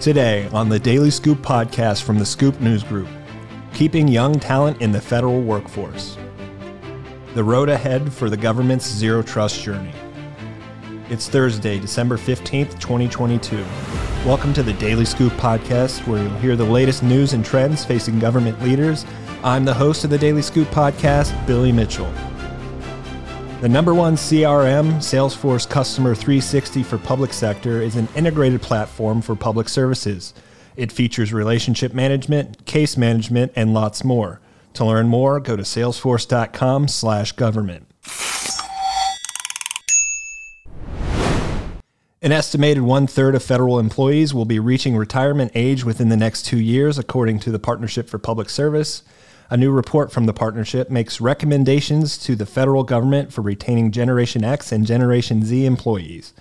Today on the Daily Scoop podcast from the Scoop News Group, keeping young talent in the federal workforce. The road ahead for the government's zero trust journey. It's Thursday, December 15th, 2022. Welcome to the Daily Scoop podcast, where you'll hear the latest news and trends facing government leaders. I'm the host of the Daily Scoop podcast, Billy Mitchell. The number one CRM, Salesforce Customer 360 for public sector, is an integrated platform for public services. It features relationship management, case management, and lots more. To learn more, go to salesforce.com/government. An estimated one third of federal employees will be reaching retirement age within the next two years, according to the Partnership for Public Service. A new report from the partnership makes recommendations to the federal government for retaining Generation X and Generation Z employees.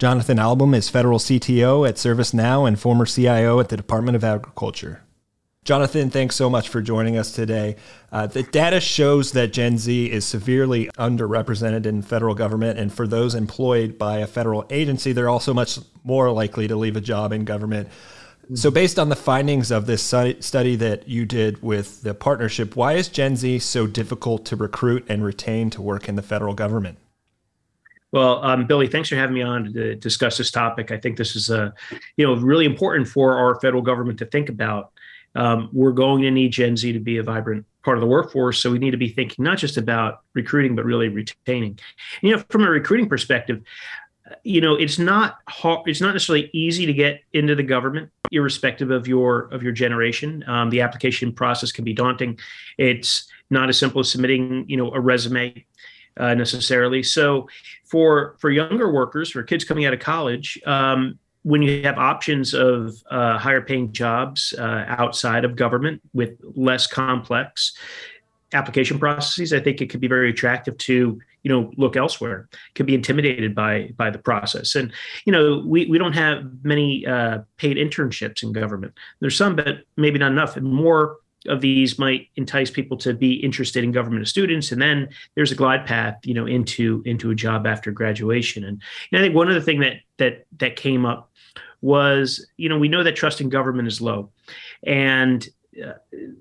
Jonathan Alboum is federal CTO at ServiceNow and former CIO at the Department of Agriculture. Jonathan, thanks so much for joining us today. Uh, the data shows that Gen Z is severely underrepresented in federal government, and for those employed by a federal agency, they're also much more likely to leave a job in government. So, based on the findings of this study that you did with the partnership, why is Gen Z so difficult to recruit and retain to work in the federal government? Well, um, Billy, thanks for having me on to discuss this topic. I think this is a, you know, really important for our federal government to think about. Um, we're going to need Gen Z to be a vibrant part of the workforce, so we need to be thinking not just about recruiting but really retaining. You know, from a recruiting perspective, you know it's not hard, it's not necessarily easy to get into the government irrespective of your of your generation. Um, the application process can be daunting. It's not as simple as submitting you know a resume uh, necessarily. So for for younger workers for kids coming out of college um, when you have options of uh, higher paying jobs uh, outside of government with less complex application processes, I think it could be very attractive to you know look elsewhere. can be intimidated by by the process, and you know we we don't have many uh, paid internships in government. There's some, but maybe not enough. And more of these might entice people to be interested in government as students and then there's a glide path you know into into a job after graduation and, and i think one other thing that that that came up was you know we know that trust in government is low and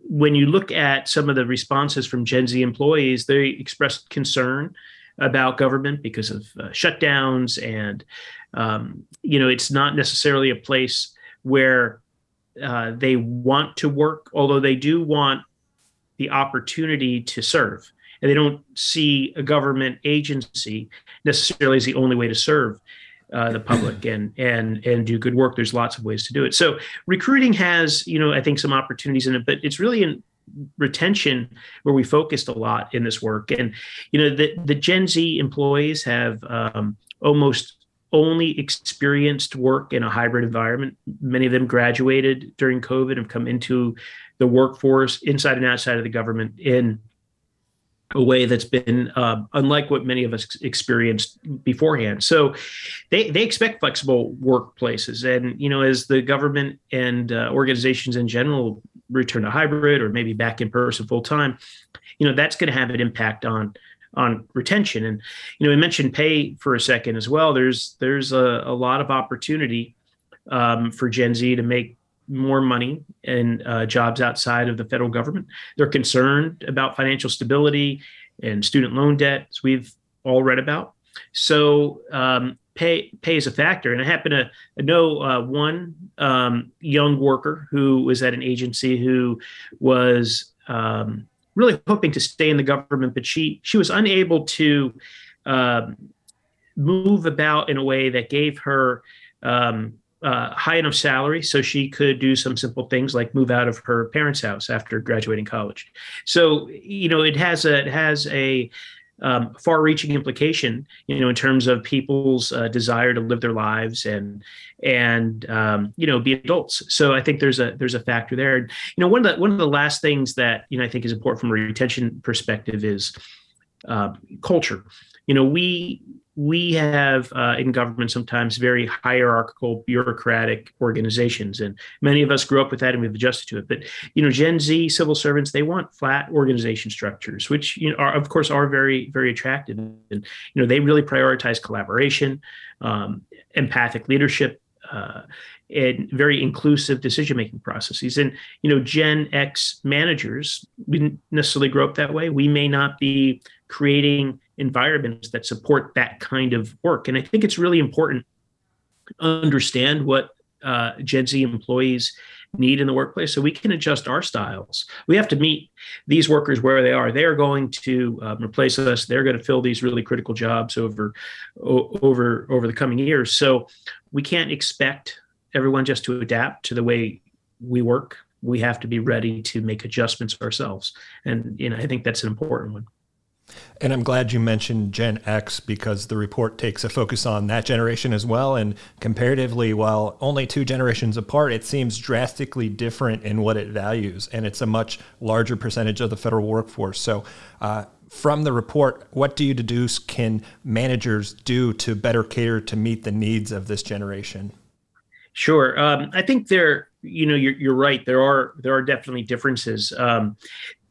when you look at some of the responses from Gen Z employees, they expressed concern about government because of uh, shutdowns, and um, you know it's not necessarily a place where uh, they want to work, although they do want the opportunity to serve, and they don't see a government agency necessarily as the only way to serve uh, the public and and and do good work. There's lots of ways to do it. So recruiting has, you know, I think some opportunities in it, but it's really in retention where we focused a lot in this work. And you know, the the Gen Z employees have um, almost only experienced work in a hybrid environment. Many of them graduated during COVID and have come into the workforce inside and outside of the government in a way that's been uh, unlike what many of us experienced beforehand. So they they expect flexible workplaces, and you know, as the government and uh, organizations in general return to hybrid or maybe back in person full time, you know, that's going to have an impact on on retention. And you know, we mentioned pay for a second as well. There's there's a, a lot of opportunity um, for Gen Z to make more money and uh, jobs outside of the federal government. They're concerned about financial stability and student loan debt, as we've all read about. So um, pay pay is a factor. And I happen to know uh, one um, young worker who was at an agency who was um, really hoping to stay in the government, but she she was unable to um, move about in a way that gave her um, uh, high enough salary so she could do some simple things like move out of her parents' house after graduating college. So you know it has a it has a um, far-reaching implication, you know, in terms of people's uh, desire to live their lives and and um, you know be adults. So I think there's a there's a factor there. You know, one of the one of the last things that you know I think is important from a retention perspective is uh, culture. You know, we we have uh, in government sometimes very hierarchical bureaucratic organizations and many of us grew up with that and we've adjusted to it but you know gen z civil servants they want flat organization structures which you know are of course are very very attractive and you know they really prioritize collaboration um, empathic leadership uh, and very inclusive decision making processes. And you know, Gen X managers we didn't necessarily grow up that way. We may not be creating environments that support that kind of work. And I think it's really important to understand what uh, Gen Z employees need in the workplace so we can adjust our styles. We have to meet these workers where they are. They are going to um, replace us. They're going to fill these really critical jobs over over over the coming years. So we can't expect everyone just to adapt to the way we work. We have to be ready to make adjustments ourselves. And you know, I think that's an important one. And I'm glad you mentioned Gen X because the report takes a focus on that generation as well. And comparatively, while only two generations apart, it seems drastically different in what it values. And it's a much larger percentage of the federal workforce. So, uh, from the report, what do you deduce can managers do to better cater to meet the needs of this generation? Sure. Um, I think there, you know, you're, you're right. There are there are definitely differences. Um,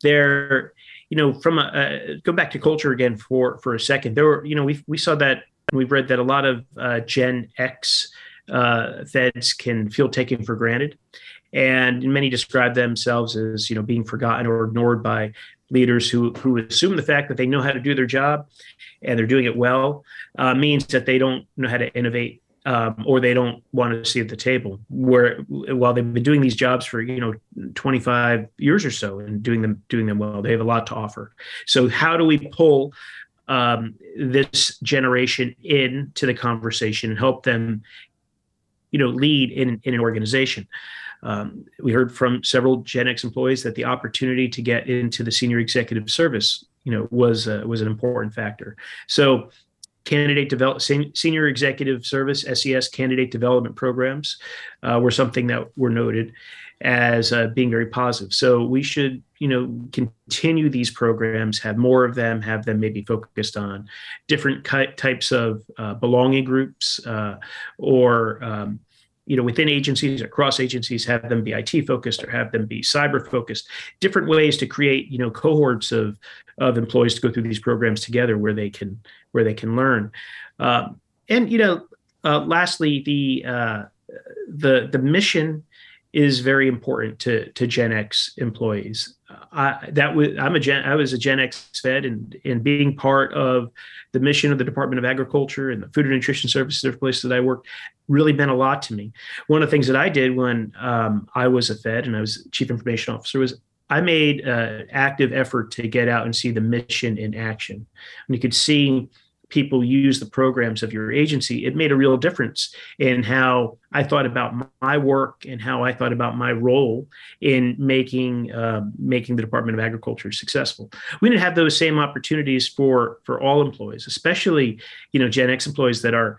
there you know, from a, uh, go back to culture again for for a second. There were, you know, we we saw that we've read that a lot of uh, Gen X uh, feds can feel taken for granted, and many describe themselves as you know being forgotten or ignored by leaders who who assume the fact that they know how to do their job and they're doing it well uh, means that they don't know how to innovate um, or they don't want to see at the table. Where while they've been doing these jobs for you know 25 years or so and doing them doing them well, they have a lot to offer. So how do we pull um, this generation into the conversation and help them, you know, lead in in an organization? Um, we heard from several Gen X employees that the opportunity to get into the senior executive service, you know, was uh, was an important factor. So candidate develop senior executive service SES candidate development programs uh, were something that were noted as uh, being very positive. So we should, you know, continue these programs, have more of them, have them maybe focused on different types of uh, belonging groups uh, or um, you know within agencies or cross agencies have them be IT focused or have them be cyber focused different ways to create you know cohorts of of employees to go through these programs together where they can where they can learn um, and you know uh, lastly the uh, the the mission is very important to to Gen X employees. I, that was I'm a Gen I was a Gen X Fed and and being part of the mission of the Department of Agriculture and the Food and Nutrition Services, different places that I worked, really meant a lot to me. One of the things that I did when um, I was a Fed and I was Chief Information Officer was I made an active effort to get out and see the mission in action. And you could see people use the programs of your agency, it made a real difference in how I thought about my work and how I thought about my role in making uh, making the Department of Agriculture successful. We didn't have those same opportunities for for all employees, especially you know Gen X employees that are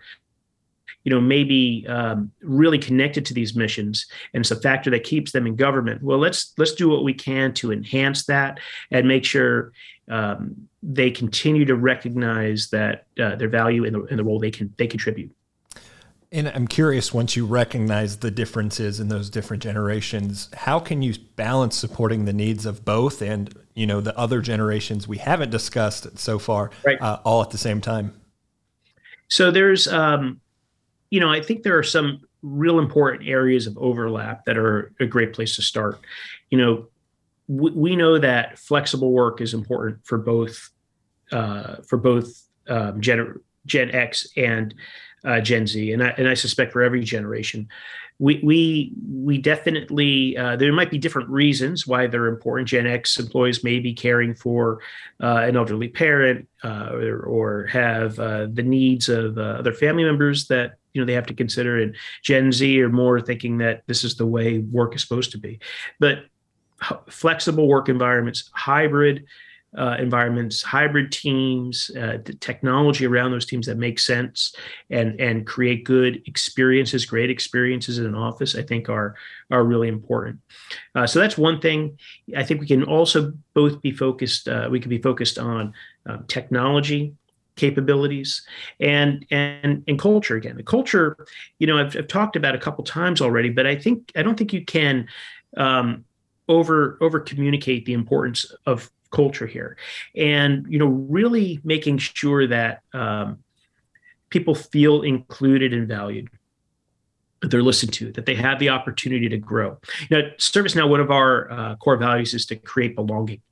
you know maybe um, really connected to these missions and it's a factor that keeps them in government well let's let's do what we can to enhance that and make sure um, they continue to recognize that uh, their value in the, in the role they can they contribute and I'm curious, once you recognize the differences in those different generations, how can you balance supporting the needs of both and you know the other generations we haven't discussed so far, right. uh, all at the same time? So there's um, you know, I think there are some real important areas of overlap that are a great place to start. You know, we, know that flexible work is important for both uh, for both um, Gen, Gen X and uh, Gen Z, and I, and I suspect for every generation we we we definitely uh, there might be different reasons why they're important. Gen X employees may be caring for uh, an elderly parent uh, or, or, have uh, the needs of uh, other family members that you know they have to consider. And Gen Z are more thinking that this is the way work is supposed to be. But flexible work environments, hybrid uh, environments, hybrid teams, uh, the technology around those teams that make sense and and create good experiences, great experiences in an office, I think are are really important. Uh, so that's one thing. I think we can also both be focused. Uh, we can be focused on um, technology capabilities and and and culture again. The culture, you know, I've, I've talked about a couple times already, but I think I don't think you can. Um, over over communicate the importance of culture here and you know really making sure that um, people feel included and valued that they're listened to, that they have the opportunity to grow. now ServiceNow, one of our uh, core values is to create belonging,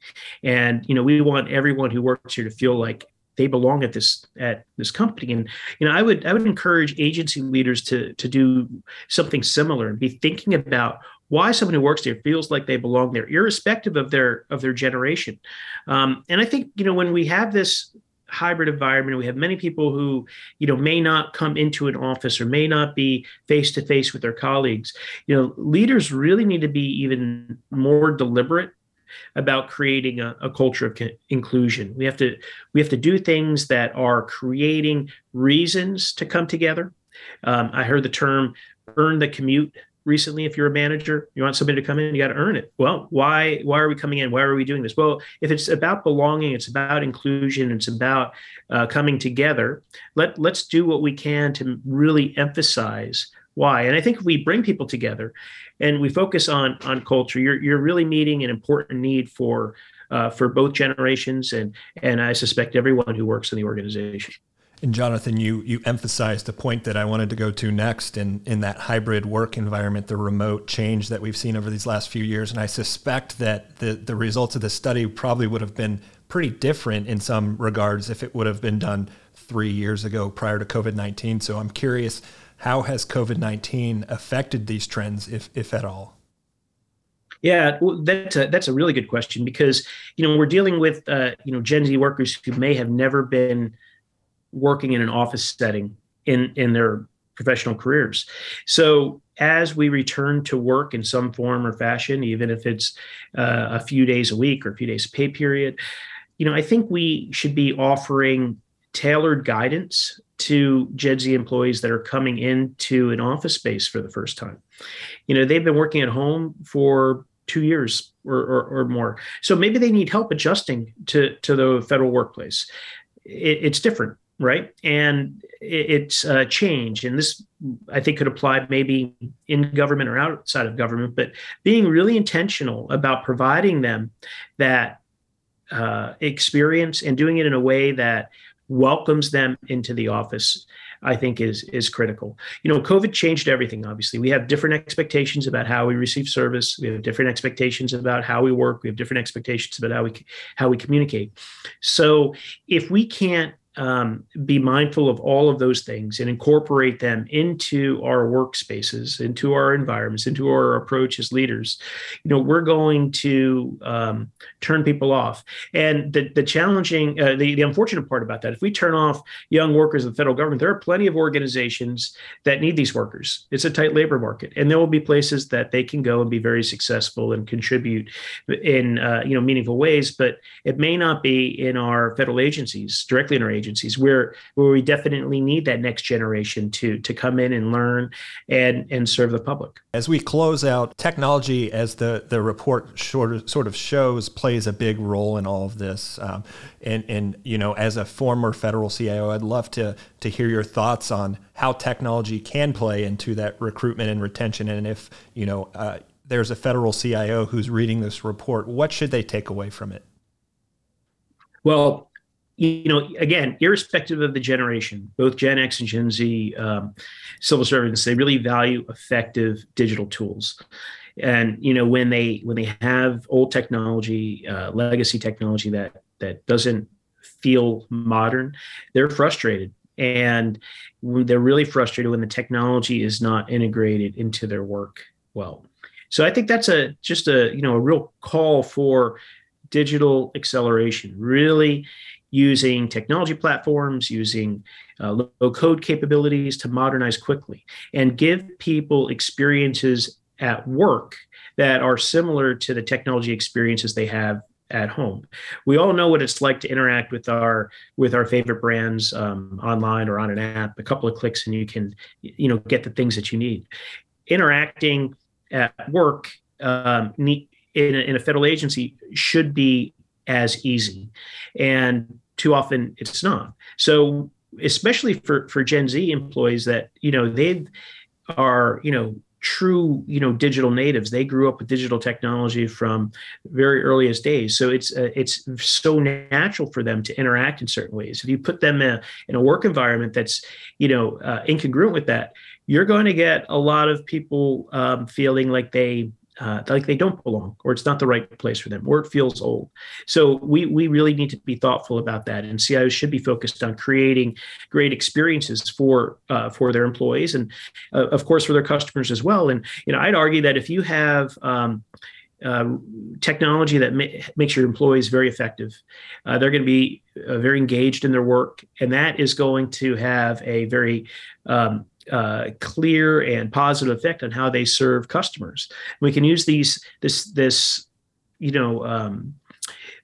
and you know, we want everyone who works here to feel like they belong at this at this company. And you know, I would I would encourage agency leaders to to do something similar and be thinking about why someone who works there feels like they belong there, irrespective of their of their generation. Um, and I think you know when we have this hybrid environment we have many people who you know may not come into an office or may not be face to face with their colleagues you know leaders really need to be even more deliberate about creating a, a culture of inclusion we have to we have to do things that are creating reasons to come together um, i heard the term earn the commute recently if you're a manager you want somebody to come in you got to earn it. Well why why are we coming in? Why are we doing this? Well if it's about belonging it's about inclusion it's about uh, coming together let let's do what we can to really emphasize why. And i think if we bring people together and we focus on on culture. You're you're really meeting an important need for uh, for both generations and and i suspect everyone who works in the organization and Jonathan, you you emphasized the point that I wanted to go to next in, in that hybrid work environment, the remote change that we've seen over these last few years. And I suspect that the, the results of the study probably would have been pretty different in some regards if it would have been done three years ago prior to COVID 19. So I'm curious, how has COVID 19 affected these trends, if, if at all? Yeah, that's a, that's a really good question because you know we're dealing with uh, you know Gen Z workers who may have never been working in an office setting in in their professional careers. So as we return to work in some form or fashion, even if it's uh, a few days a week or a few days pay period, you know, I think we should be offering tailored guidance to Gen Z employees that are coming into an office space for the first time. You know, they've been working at home for two years or, or, or more. So maybe they need help adjusting to, to the federal workplace. It, it's different right? And it's a change. And this, I think, could apply maybe in government or outside of government, but being really intentional about providing them that uh, experience and doing it in a way that welcomes them into the office. I think is is critical. You know, COVID changed everything. Obviously, we have different expectations about how we receive service. We have different expectations about how we work. We have different expectations about how we how we communicate. So, if we can't um, be mindful of all of those things and incorporate them into our workspaces, into our environments, into our approach as leaders, you know, we're going to um, turn people off. And the, the challenging, uh, the, the unfortunate part about that, if we turn off young workers of the federal government, there are plenty of organizations that need these workers. It's a tight labor market, and there will be places that they can go and be very successful and contribute in uh, you know meaningful ways. But it may not be in our federal agencies, directly in our agencies where where we definitely need that next generation to to come in and learn and and serve the public. As we close out, technology, as the the report sort of, sort of shows, plays a big role in all of this. Um, and and you know, as a former federal CIO, I'd love to to hear your thoughts on how technology can play into that recruitment and retention, and if you know. Uh, there's a federal CIO who's reading this report. What should they take away from it? Well, you know, again, irrespective of the generation, both Gen X and Gen Z um, civil servants, they really value effective digital tools. And you know, when they when they have old technology, uh, legacy technology that that doesn't feel modern, they're frustrated, and they're really frustrated when the technology is not integrated into their work well. So I think that's a just a you know a real call for digital acceleration. Really using technology platforms, using uh, low code capabilities to modernize quickly and give people experiences at work that are similar to the technology experiences they have at home. We all know what it's like to interact with our with our favorite brands um, online or on an app. A couple of clicks and you can you know get the things that you need. Interacting at work um, in, a, in a federal agency should be as easy. And too often it's not. So especially for for Gen Z employees that you know they are you know true you know digital natives they grew up with digital technology from very earliest days so it's uh, it's so natural for them to interact in certain ways if you put them in a, in a work environment that's you know uh, incongruent with that you're going to get a lot of people um, feeling like they uh, like they don't belong or it's not the right place for them or it feels old so we we really need to be thoughtful about that and cios should be focused on creating great experiences for uh, for their employees and uh, of course for their customers as well and you know i'd argue that if you have um, uh, technology that ma- makes your employees very effective. Uh, they're going to be uh, very engaged in their work, and that is going to have a very um, uh, clear and positive effect on how they serve customers. We can use these this this you know um,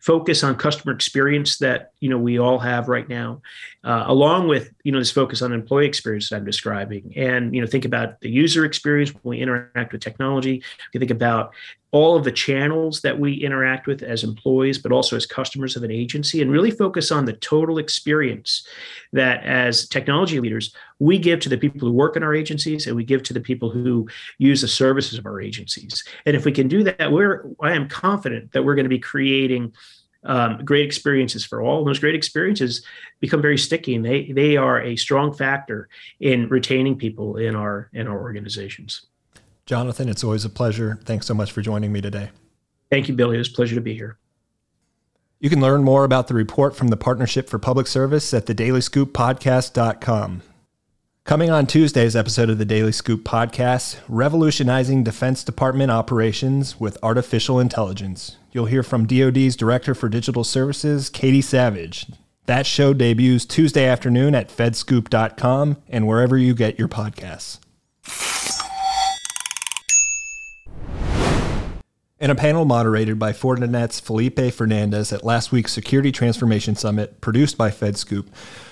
focus on customer experience that you know we all have right now, uh, along with you know this focus on employee experience that I'm describing, and you know think about the user experience when we interact with technology. You think about all of the channels that we interact with as employees, but also as customers of an agency, and really focus on the total experience that as technology leaders, we give to the people who work in our agencies and we give to the people who use the services of our agencies. And if we can do that, we're I am confident that we're going to be creating um, great experiences for all. And those great experiences become very sticky, and they they are a strong factor in retaining people in our in our organizations. Jonathan, it's always a pleasure. Thanks so much for joining me today. Thank you, Billy. It was a pleasure to be here. You can learn more about the report from the Partnership for Public Service at thedailyscooppodcast.com. Coming on Tuesday's episode of the Daily Scoop podcast, revolutionizing Defense Department operations with artificial intelligence. You'll hear from DoD's Director for Digital Services, Katie Savage. That show debuts Tuesday afternoon at fedscoop.com and wherever you get your podcasts. In a panel moderated by Fortinet's Felipe Fernandez at last week's Security Transformation Summit, produced by FedScoop,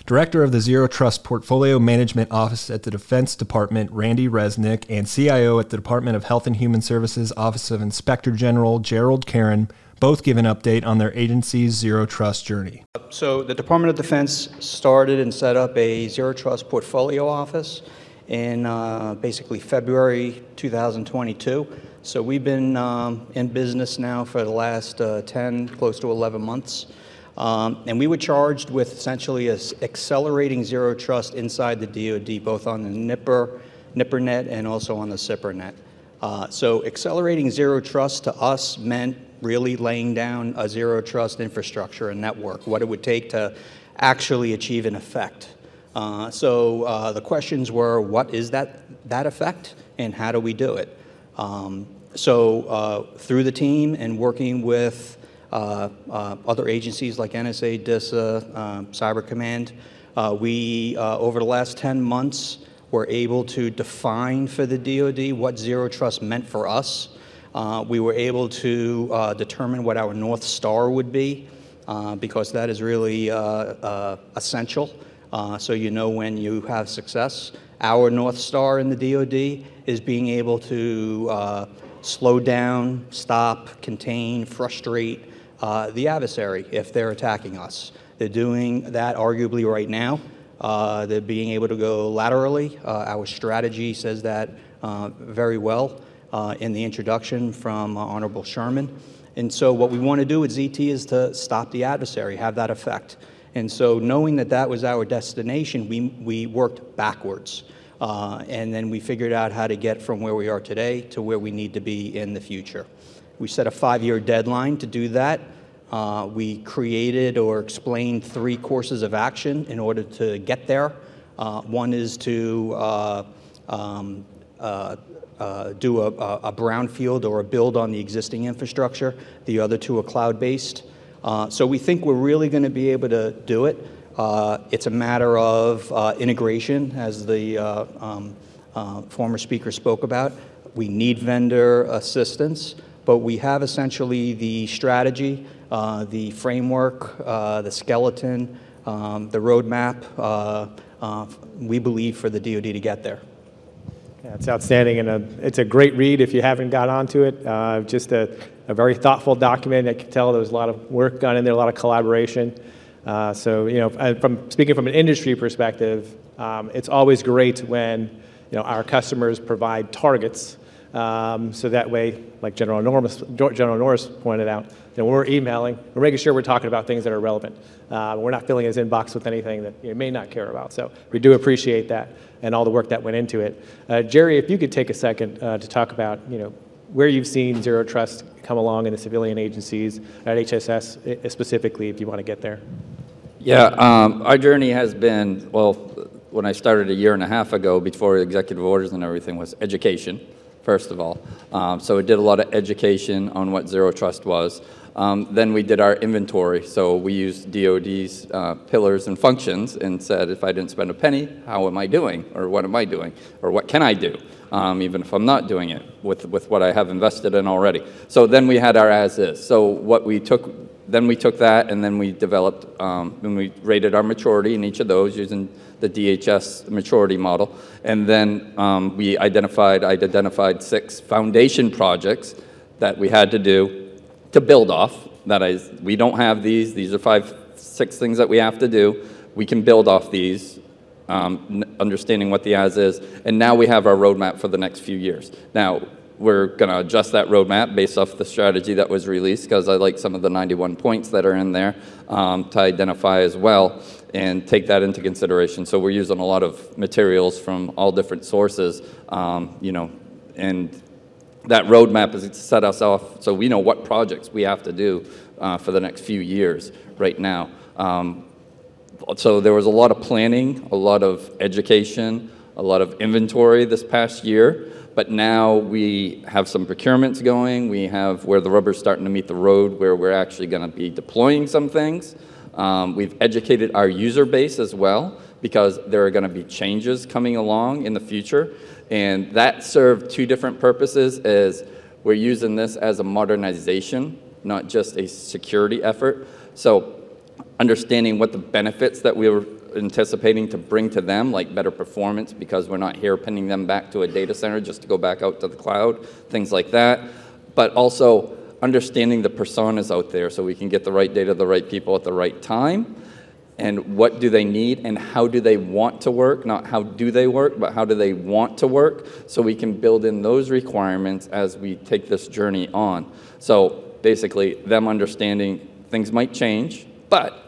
Director of the Zero Trust Portfolio Management Office at the Defense Department, Randy Resnick, and CIO at the Department of Health and Human Services Office of Inspector General, Gerald Caron both give an update on their agency's Zero Trust journey. So, the Department of Defense started and set up a Zero Trust Portfolio Office in uh, basically February 2022. So we've been um, in business now for the last uh, 10, close to 11 months. Um, and we were charged with essentially accelerating zero trust inside the DoD, both on the NIPR, NIPRNet, and also on the SIPRNet. Uh, so accelerating zero trust to us meant really laying down a zero trust infrastructure and network, what it would take to actually achieve an effect. Uh, so uh, the questions were, what is that, that effect, and how do we do it? Um, so uh, through the team and working with uh, uh, other agencies like NSA, DISA, um, Cyber Command, uh, we, uh, over the last 10 months, were able to define for the DoD what zero trust meant for us. Uh, we were able to determine what our North Star would be, because that is really essential. so you know when you have success. Our North Star in the DoD is being able to slow down, stop, contain, frustrate uh, the adversary if they're attacking us. They're doing that arguably right now. Uh, they're being able to go laterally. Uh, our strategy says that uh, very well uh, in the introduction from Honorable Sherman. And so, what we want to do at ZT is to stop the adversary, have that effect. And so, knowing that that was our destination, we, we worked backwards. Uh, and then we figured out how to get from where we are today to where we need to be in the future. We set a five year deadline to do that. Uh, we created or explained three courses of action in order to get there. Uh, one is to uh, um, uh, uh, do a, a, brownfield or a build on the existing infrastructure, the other two are cloud based. so we think we're really going to be able to do it. Uh, it's a matter of uh, integration, as the uh, um, former speaker spoke about. We need vendor assistance, but we have essentially the strategy, the framework, the skeleton, um, the roadmap, we believe, for the DoD to get there. It's outstanding, and it's a great read if you haven't got onto it. just a, a, very thoughtful document. I can tell there was a lot of work done in there, a lot of collaboration. Uh, so, you know, from speaking from an industry perspective, um, it's always great when you know our customers provide targets Um, so that way, like General Norris, General Norris pointed out, know, when we're emailing, we're making sure we're talking about things that are relevant. Uh, we're not filling his inbox with anything that you may not care about. So we do appreciate that and all the work that went into it. Uh, Jerry, if you could take a second uh, to talk about, you know, where you've seen zero trust come along in the civilian agencies at HHS specifically, if you want to get there. Yeah, um, our journey has been, well, when I started a year and a half ago, before executive orders and everything, was education first of all. Um, so we did a lot of education on what Zero Trust was. Um, then we did our inventory. So we used DoD's uh, pillars and functions and said, if I didn't spend a penny, how am I doing? Or what am I doing? Or what can I do? Um, even if I'm not doing it with, with what I have invested in already. So then we had our as is. So what we took, then we took that and then we developed, um, and we rated our maturity in each of those using the DHS maturity model. And then um, we identified, I'd identified six foundation projects that we had to do to build off. That is, we don't have these. These are five, six things that we have to do. We can build off these, um, understanding what the as is. And now we have our roadmap for the next few years. Now, we're going to adjust that roadmap based off the strategy that was released because I like some of the 91 points that are in there um, to identify as well and take that into consideration. So we're using a lot of materials from all different sources, um, you know, and that roadmap is to set us off so we know what projects we have to do uh, for the next few years right now. Um, so there was a lot of planning, a lot of education, a lot of inventory this past year. But now we have some procurements going. We have where the rubber's starting to meet the road, where we're actually going to be deploying some things. Um, we've educated our user base as well because there are going to be changes coming along in the future. And that served two different purposes is we're using this as a modernization, not just a security effort. So understanding what the benefits that we were anticipating to bring to them, like better performance because we're not here pinning them back to a data center just to go back out to the cloud, things like that. But also understanding the personas out there so we can get the right data to the right people at the right time. And what do they need and how do they want to work? Not how do they work but how do they want to work so we can build in those requirements as we take this journey on. So basically them understanding things might change but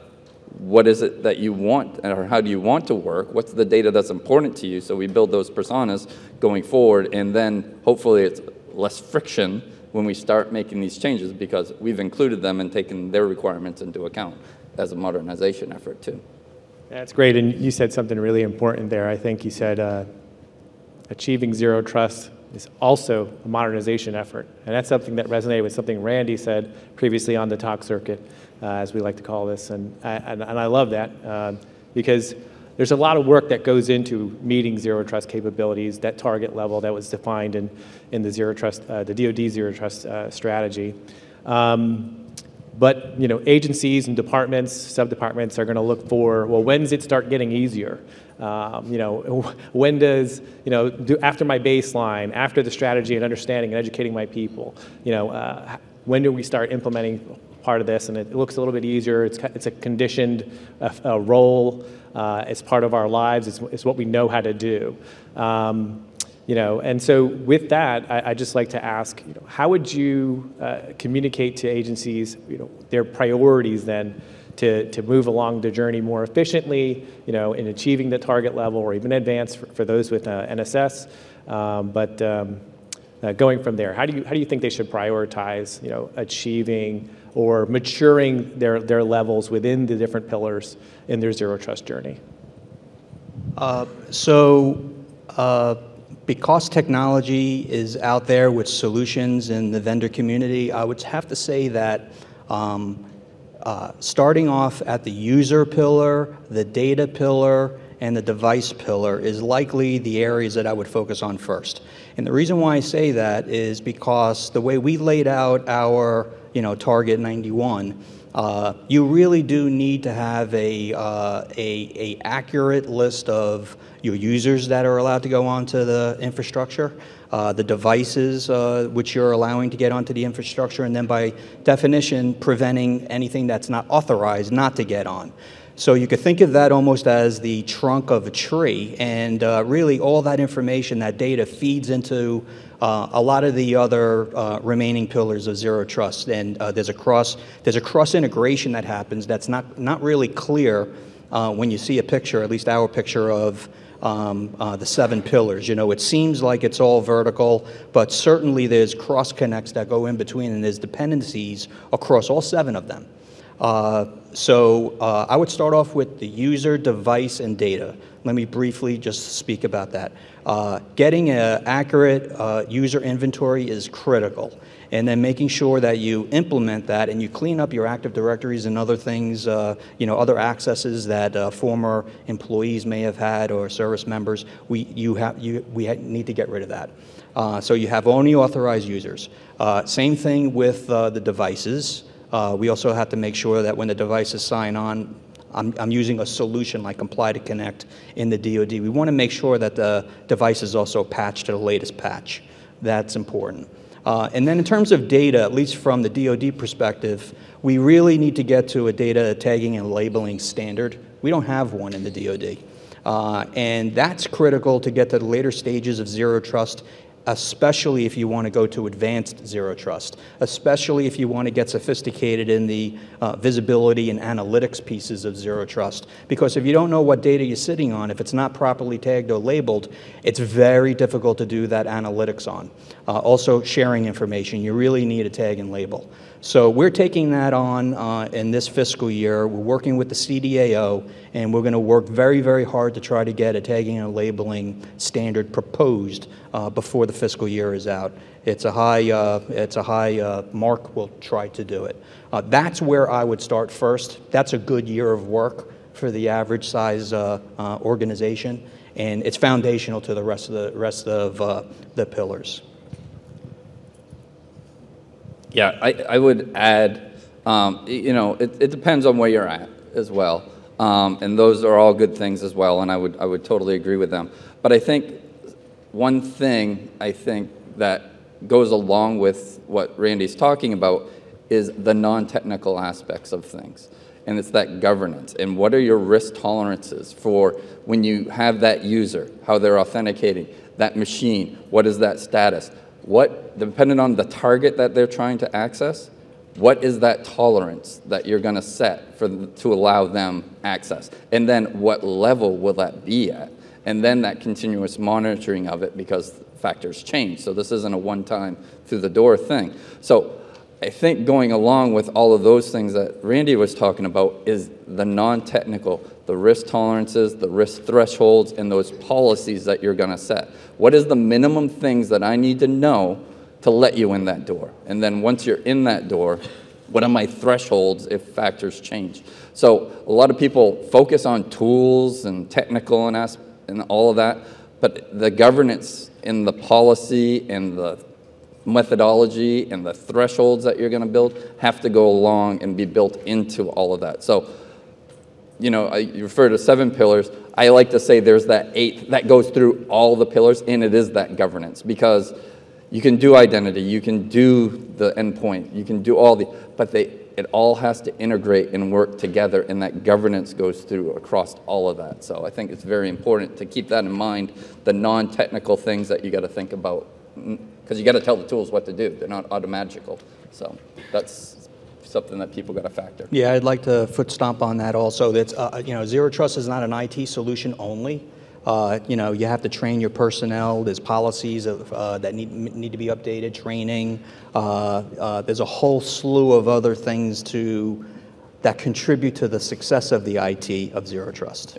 what is it that you want or how do you want to work? What's the data that's important to you? So we build those personas going forward and then hopefully it's less friction when we start making these changes because we've included them and taken their requirements into account as a modernization effort too. That's great and you said something really important there. I think you said uh, achieving zero trust is also a modernization effort and that's something that resonated with something randy said previously on the talk circuit uh, as we like to call this. And, and, and I love that uh, because there's a lot of work that goes into meeting zero trust capabilities, that target level that was defined in, in the zero trust, uh, the DoD zero trust uh, strategy. Um, but you know, agencies and departments, sub-departments are going to look for well, when does it start getting easier? Um, you know, when does you know do, after my baseline, after the strategy and understanding and educating my people, you know, uh, when do we start implementing part of this, and it looks a little bit easier. It's, it's a conditioned uh, role. Uh, it's part of our lives. It's, it's, what we know how to do. Um, you know, and so with that, I, would just like to ask, you know, how would you uh, communicate to agencies, you know, their priorities then to, to move along the journey more efficiently, you know, in achieving the target level or even advance for, for those with uh, NSS, um, but um, uh, going from there, how do you how do you think they should prioritize, you know, achieving or maturing their, their levels within the different pillars in their zero trust journey? Uh, so, uh, because technology is out there with solutions in the vendor community, I would have to say that um, uh, starting off at the user pillar, the data pillar, and the device pillar is likely the areas that I would focus on first. And the reason why I say that is because the way we laid out our you know, target 91, uh, you really do need to have a, uh, a, a, accurate list of your users that are allowed to go onto the infrastructure, uh, the devices uh, which you're allowing to get onto the infrastructure, and then by definition, preventing anything that's not authorized not to get on. So you could think of that almost as the trunk of a tree, and uh, really all that information, that data feeds into uh, a lot of the other uh, remaining pillars of zero trust. And uh, there's a cross there's a cross integration that happens that's not not really clear uh, when you see a picture, at least our picture of. Um, uh, the seven pillars. You know, it seems like it's all vertical, but certainly there's cross connects that go in between, and there's dependencies across all seven of them. Uh, so uh, I would start off with the user, device, and data. Let me briefly just speak about that. Uh, getting an accurate uh, user inventory is critical. And then making sure that you implement that and you clean up your Active Directories and other things, uh, you know, other accesses that uh, former employees may have had or service members, we, you have, you, we need to get rid of that. so you have only authorized users. same thing with the devices. Uh, we also have to make sure that when the devices sign on, I'm, I'm, using a solution like Comply to Connect in the DoD. We want to make sure that the device is also patched to the latest patch. That's important. Uh, and then in terms of data, at least from the DoD perspective, we really need to get to a data tagging and labeling standard. We don't have one in the DoD. Uh, and that's critical to get to the later stages of zero trust especially if you want to go to advanced zero trust, especially if you want to get sophisticated in the uh, visibility and analytics pieces of zero trust. Because if you don't know what data you're sitting on, if it's not properly tagged or labeled, it's very difficult to do that analytics on. Uh, also, sharing information, you really need a tag and label. So we're taking that on uh, in this fiscal year. We're working with the CDAO, and we're going to work very, very hard to try to get a tagging and labeling standard proposed uh, before the fiscal year is out. It's a high, uh, it's a high uh, mark. We'll try to do it. Uh, that's where I would start first. That's a good year of work for the average size uh, organization, and it's foundational to the rest of the rest of the pillars. Yeah, I, I would add, um, you know, it, it depends on where you're at as well. Um, and those are all good things as well, and I would, I would totally agree with them. But I think one thing I think that goes along with what Randy's talking about is the non-technical aspects of things. And it's that governance. And what are your risk tolerances for when you have that user, how they're authenticating, that machine, what is that status? What, depending on the target that they're trying to access, what is that tolerance that you're going to set for to allow them access? And then what level will that be at? And then that continuous monitoring of it because factors change. So this isn't a one-time through the door thing. So I think going along with all of those things that Randy was talking about is the non-technical, the risk tolerances, the risk thresholds, and those policies that you're going to set. What is the minimum things that I need to know to let you in that door? And then once you're in that door, what are my thresholds if factors change? So a lot of people focus on tools and technical and, and all of that, but the governance in the policy and the methodology and the thresholds that you're going to build have to go along and be built into all of that. So, you know, I, you refer to seven pillars. I like to say there's that eighth that goes through all the pillars, and it is that governance because you can do identity, you can do the endpoint, you can do all the, but they, it all has to integrate and work together, and that governance goes through across all of that. So I think it's very important to keep that in mind, the non-technical things that you got to think about, because you got to tell the tools what to do. They're not automagical. So that's something that people got to factor. Yeah, I'd like to foot stomp on that also. That's uh, you know, zero trust is not an IT solution only. Uh, you know, you have to train your personnel. There's policies of, uh, that need need to be updated, training. Uh, uh, there's a whole slew of other things to that contribute to the success of the IT of zero trust.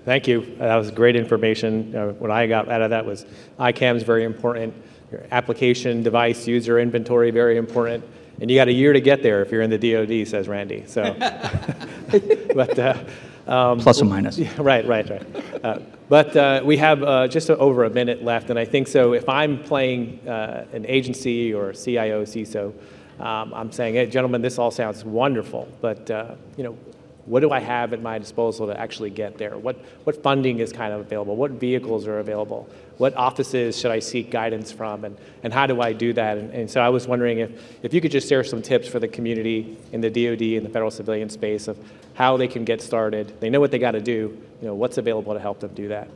Well, thank you. That was great information. Uh, what I got out of that was ICAM is very important. Your application, device, user inventory, very important. And you got a year to get there if you're in the DoD, says Randy. So, but uh, um, plus or minus. Yeah, right, right, right. Uh, but uh, we have uh, just over a minute left, and I think so. If I'm playing uh, an agency or CIO, CISO, um, I'm saying, hey, gentlemen, this all sounds wonderful, but uh, you know, what do I have at my disposal to actually get there? What, what funding is kind of available? What vehicles are available? What offices should I seek guidance from? And, and how do I do that? And, and so I was wondering if, if you could just share some tips for the community in the DoD and the federal civilian space of how they can get started. They know what they got to do. You know, what's available to help them do that?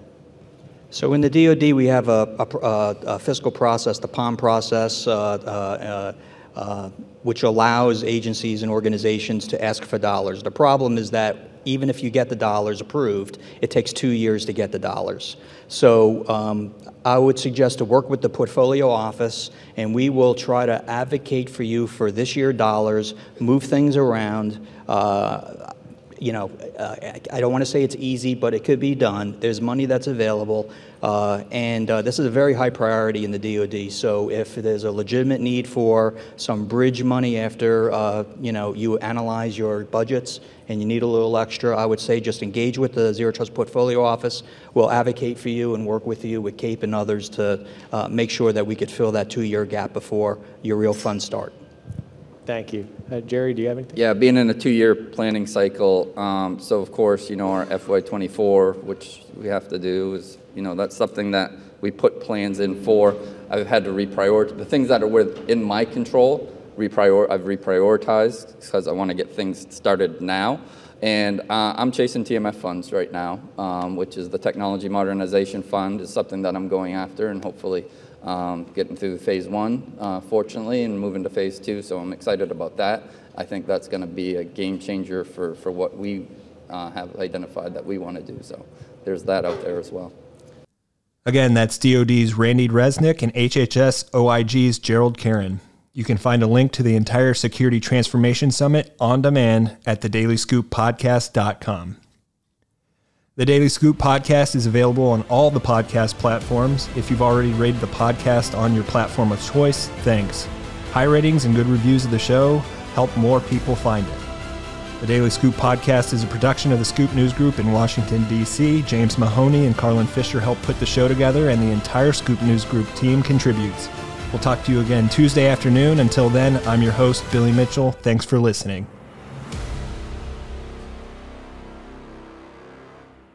So in the DoD, we have a, a, a fiscal process, the POM process, uh, uh, uh, which allows agencies and organizations to ask for dollars. The problem is that even if you get the dollars approved, it takes two years to get the dollars. So um, I would suggest to work with the portfolio office, and we will try to advocate for you for this year dollars, move things around. Uh, you know, uh, I don't want to say it's easy, but it could be done. There's money that's available, and uh, this is a very high priority in the DoD. So if there's a legitimate need for some bridge money after uh, you know you analyze your budgets and you need a little extra, I would say just engage with the Zero Trust Portfolio Office. We'll advocate for you and work with you with CAPE and others to uh, make sure that we could fill that two-year gap before your real funds start. Thank you. Uh, Jerry, do you have anything? Yeah, being in a two-year planning cycle, um, so of course, you know, our FY24, which we have to do is, you know, that's something that we put plans in for. I've had to reprioritize the things that are within my control. Reprior- I've reprioritized because I want to get things started now. And uh, I'm chasing TMF funds right now, um, which is the Technology Modernization Fund, is something that I'm going after, and hopefully um, getting through phase one, uh, fortunately, and moving to phase two. So I'm excited about that. I think that's going to be a game changer for, for what we uh, have identified that we want to do. So there's that out there as well. Again, that's DoD's Randy Resnick and HHS OIG's Gerald Caron. You can find a link to the entire Security Transformation Summit on demand at thedailyscooppodcast.com. The Daily Scoop podcast is available on all the podcast platforms. If you've already rated the podcast on your platform of choice, thanks. High ratings and good reviews of the show help more people find it. The Daily Scoop podcast is a production of the Scoop News Group in Washington, D.C. James Mahoney and Carlin Fisher help put the show together, and the entire Scoop News Group team contributes. We'll talk to you again Tuesday afternoon. Until then, I'm your host, Billy Mitchell. Thanks for listening.